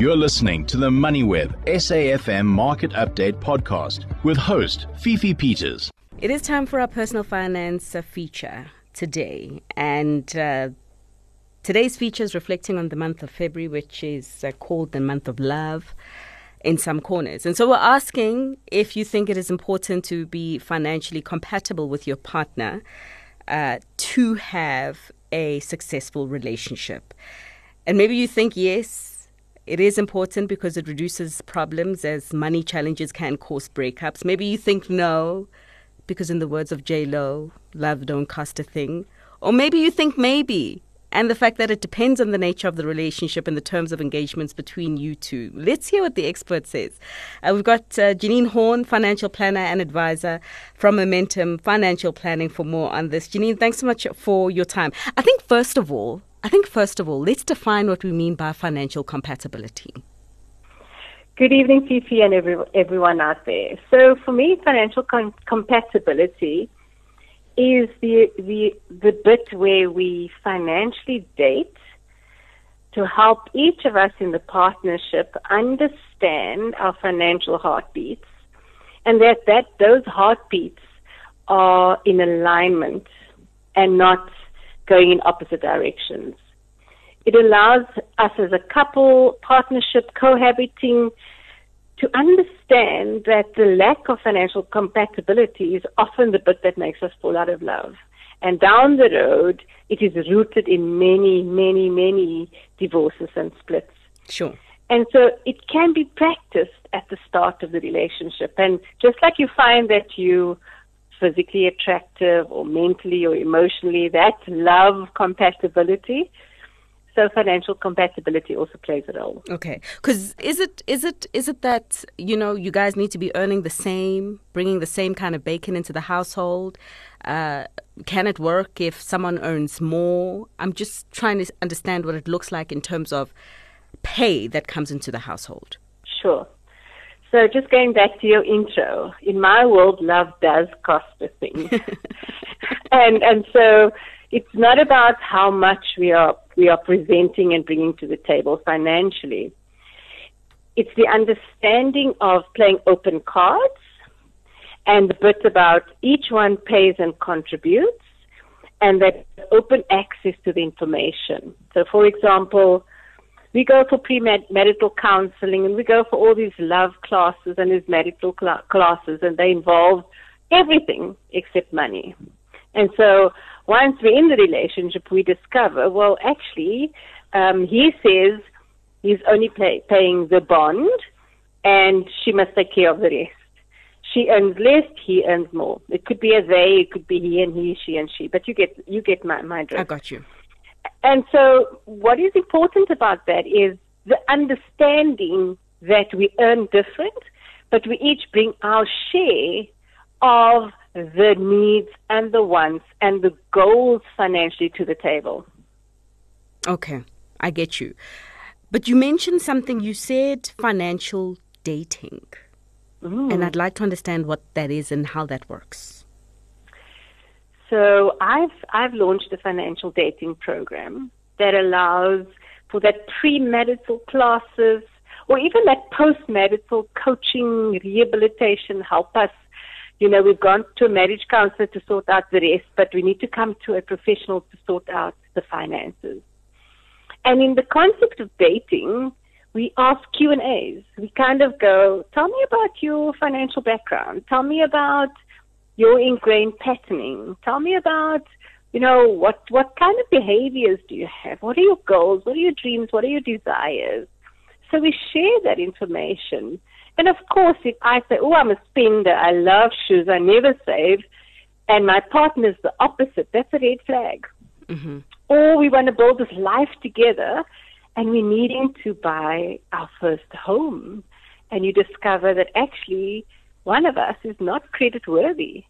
You're listening to the MoneyWeb SAFM Market Update podcast with host Fifi Peters. It is time for our personal finance feature today, and uh, today's feature is reflecting on the month of February, which is uh, called the month of love in some corners. And so we're asking if you think it is important to be financially compatible with your partner uh, to have a successful relationship. And maybe you think yes, it is important because it reduces problems as money challenges can cause breakups. Maybe you think no, because in the words of J Lo, love don't cost a thing. Or maybe you think maybe, and the fact that it depends on the nature of the relationship and the terms of engagements between you two. Let's hear what the expert says. Uh, we've got uh, Janine Horn, financial planner and advisor from Momentum Financial Planning, for more on this. Janine, thanks so much for your time. I think, first of all, I think, first of all, let's define what we mean by financial compatibility. Good evening, Fifi, and every, everyone out there. So, for me, financial com- compatibility is the, the, the bit where we financially date to help each of us in the partnership understand our financial heartbeats and that, that those heartbeats are in alignment and not going in opposite directions. It allows us as a couple, partnership, cohabiting, to understand that the lack of financial compatibility is often the bit that makes us fall out of love. And down the road, it is rooted in many, many, many divorces and splits. Sure. And so it can be practiced at the start of the relationship. And just like you find that you physically attractive or mentally or emotionally. That's love compatibility. So financial compatibility also plays a role. Okay, because is it is it is it that you know you guys need to be earning the same, bringing the same kind of bacon into the household? Uh, can it work if someone earns more? I'm just trying to understand what it looks like in terms of pay that comes into the household. Sure. So just going back to your intro, in my world, love does cost a thing, and and so it's not about how much we are we are presenting and bringing to the table financially. It's the understanding of playing open cards, and the bit about each one pays and contributes, and that open access to the information. So, for example we go for pre-marital counseling and we go for all these love classes and these marital cl- classes and they involve everything except money. And so once we're in the relationship, we discover, well, actually, um, he says he's only pay- paying the bond and she must take care of the rest. She earns less, he earns more. It could be a they, it could be he and he, she and she, but you get, you get my, my drift. I got you. And so, what is important about that is the understanding that we earn different, but we each bring our share of the needs and the wants and the goals financially to the table. Okay, I get you. But you mentioned something, you said financial dating. Mm. And I'd like to understand what that is and how that works. So I've I've launched a financial dating program that allows for that pre-medical classes or even that post-medical coaching, rehabilitation help us. You know, we've gone to a marriage counselor to sort out the rest, but we need to come to a professional to sort out the finances. And in the concept of dating, we ask Q and A's. We kind of go, tell me about your financial background. Tell me about your ingrained patterning. Tell me about, you know, what, what kind of behaviors do you have? What are your goals? What are your dreams? What are your desires? So we share that information. And of course, if I say, oh, I'm a spender, I love shoes, I never save, and my partner's the opposite, that's a red flag. Mm-hmm. Or we want to build this life together and we're needing to buy our first home. And you discover that actually one of us is not credit worthy.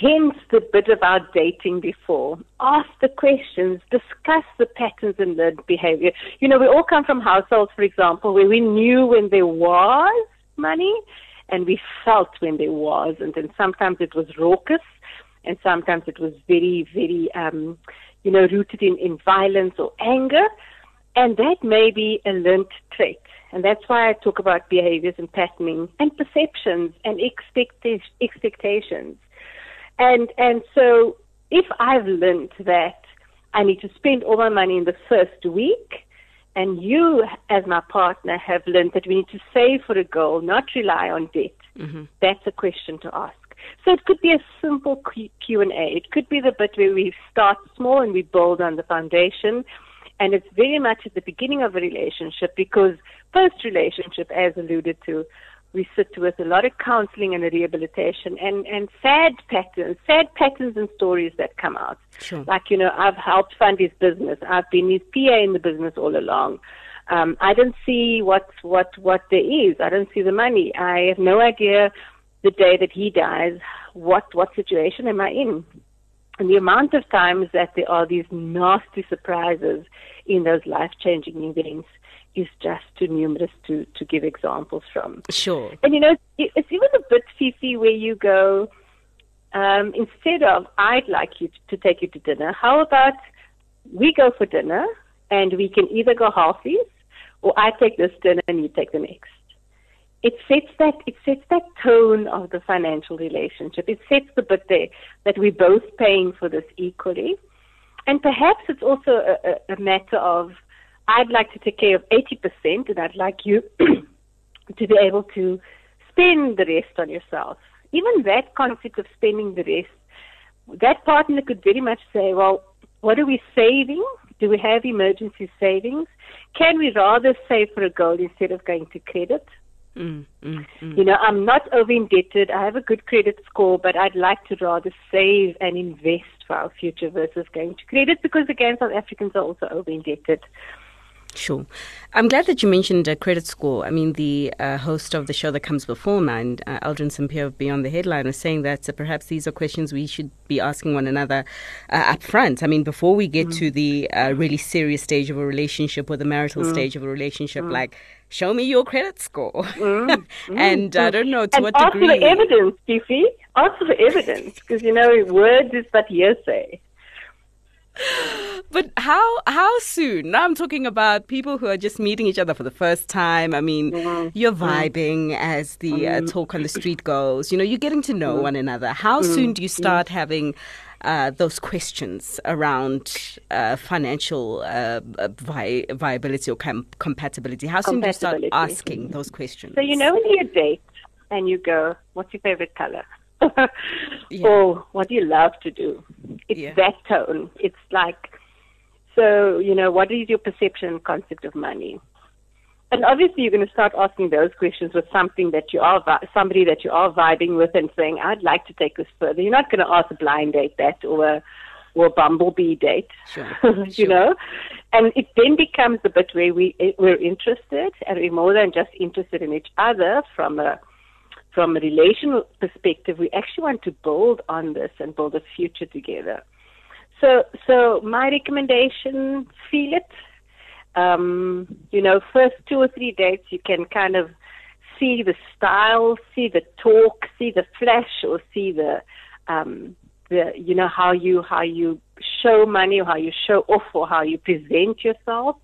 Hence the bit about dating before. Ask the questions, discuss the patterns in the behavior. You know, we all come from households, for example, where we knew when there was money and we felt when there wasn't. And sometimes it was raucous and sometimes it was very, very, um, you know, rooted in, in violence or anger. And that may be a learned trait. And that's why I talk about behaviors and patterning and perceptions and expectations. And, and so if I've learned that I need to spend all my money in the first week, and you as my partner have learned that we need to save for a goal, not rely on debt, mm-hmm. that's a question to ask. So it could be a simple Q and A. It could be the bit where we start small and we build on the foundation. And it's very much at the beginning of a relationship because first relationship, as alluded to, we sit with a lot of counseling and rehabilitation and, and sad patterns, sad patterns and stories that come out. Sure. Like, you know, I've helped fund his business. I've been his PA in the business all along. Um, I don't see what, what, what there is. I don't see the money. I have no idea the day that he dies, what, what situation am I in? And the amount of times that there are these nasty surprises in those life changing events is just too numerous to, to give examples from. Sure. And you know, it's even a bit fifi where you go, um, instead of, I'd like you to take you to dinner, how about we go for dinner and we can either go halfies or I take this dinner and you take the next. It sets that it sets that tone of the financial relationship. It sets the bit there that we're both paying for this equally, and perhaps it's also a, a, a matter of I'd like to take care of 80%, and I'd like you to be able to spend the rest on yourself. Even that concept of spending the rest, that partner could very much say, well, what are we saving? Do we have emergency savings? Can we rather save for a goal instead of going to credit? Mm, mm, mm. You know, I'm not over indebted. I have a good credit score, but I'd like to rather save and invest for our future versus going to credit because, again, South Africans are also over indebted. Sure. I'm glad that you mentioned a credit score. I mean, the uh, host of the show that comes before mine, uh, Aldrin Sampear of Beyond the Headline, was saying that uh, perhaps these are questions we should be asking one another uh, up front. I mean, before we get mm. to the uh, really serious stage of a relationship or the marital mm. stage of a relationship, mm. like, show me your credit score. Mm. and I don't know to and what degree. Ask for evidence, Fifi. Ask for the evidence, because, you know, words is but hearsay but how how soon? Now I'm talking about people who are just meeting each other for the first time. I mean, you're mm-hmm. vibing as the uh, mm-hmm. talk on the street goes. You know, you're getting to know mm-hmm. one another. How soon do you start having uh, those questions around uh, financial uh, vi- viability or com- compatibility? How soon do you start asking those questions? So you know when you date and you go, "What's your favorite color?" yeah. or what do you love to do? It's yeah. that tone. It's like, so, you know, what is your perception and concept of money? And obviously, you're going to start asking those questions with something that you are, somebody that you are vibing with and saying, I'd like to take this further. You're not going to ask a blind date that or a, or a bumblebee date, sure. you sure. know? And it then becomes the bit where we, eh, we're interested and we're more than just interested in each other from a, from a relational perspective, we actually want to build on this and build a future together. So, so my recommendation, feel it. Um, you know, first two or three dates, you can kind of see the style, see the talk, see the flash, or see the, um, the, you know, how you how you show money, or how you show off, or how you present yourself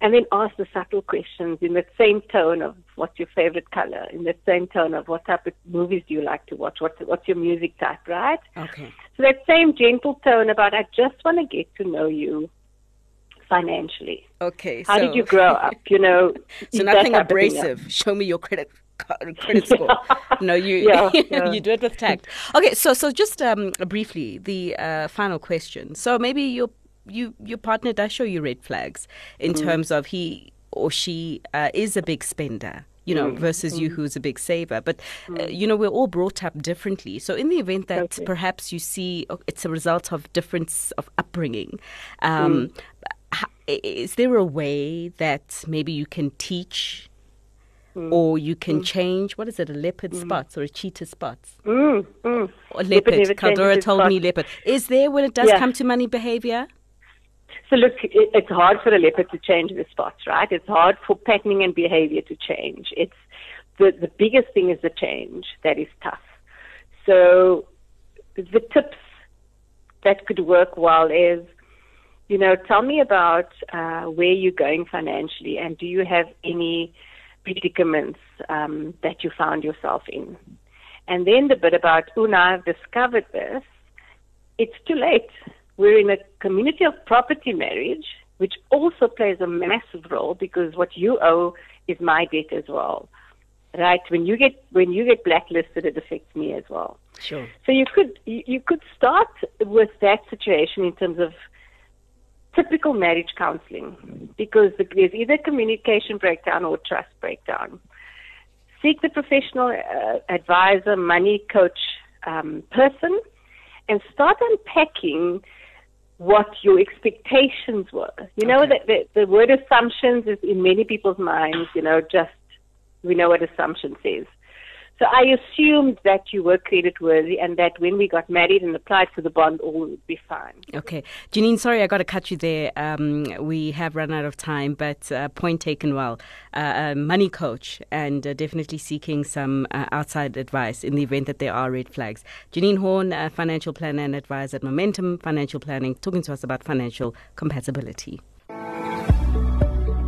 and then ask the subtle questions in the same tone of what's your favorite color, in the same tone of what type of movies do you like to watch, what's, what's your music type, right? Okay. So that same gentle tone about I just want to get to know you financially. Okay. How so, did you grow up? You know. so nothing abrasive. Show me your credit credit score. no, you yeah, yeah. you do it with tact. Okay, so so just um, briefly the uh, final question. So maybe your you your partner does show you red flags in mm. terms of he or she uh, is a big spender you know, mm. versus mm. you who's a big saver. But, uh, mm. you know, we're all brought up differently. So, in the event that okay. perhaps you see oh, it's a result of difference of upbringing, um, mm. is there a way that maybe you can teach Mm. or you can mm. change what is it a leopard spots or a cheetah spots mm. Or leopard Caldora told me leopard is there when it does yeah. come to money behavior so look, it's hard for a leopard to change the spots, right? It's hard for patterning and behavior to change. It's the, the biggest thing is the change that is tough. So the tips that could work well is you know, tell me about uh, where you're going financially, and do you have any predicaments um, that you found yourself in? And then the bit about, oh, now I've discovered this. It's too late. We're in a community of property marriage, which also plays a massive role because what you owe is my debt as well. Right? When you get when you get blacklisted, it affects me as well. Sure. So you could you, you could start with that situation in terms of typical marriage counseling because there's either communication breakdown or trust breakdown. Seek the professional uh, advisor, money coach um, person, and start unpacking what your expectations were. You know Okay. that the, the word assumptions is in many people's minds. You know, just we know what assumption says. So I assumed that you were credit worthy and that when we got married and applied for the bond, all would be fine. Okay. Janine, sorry, I got to cut you there. Um, we have run out of time, but uh, point taken well. Uh, money coach and uh, definitely seeking some uh, outside advice in the event that there are red flags. Janine Horn, uh, financial planner and advisor at Momentum Financial Planning, talking to us about financial compatibility.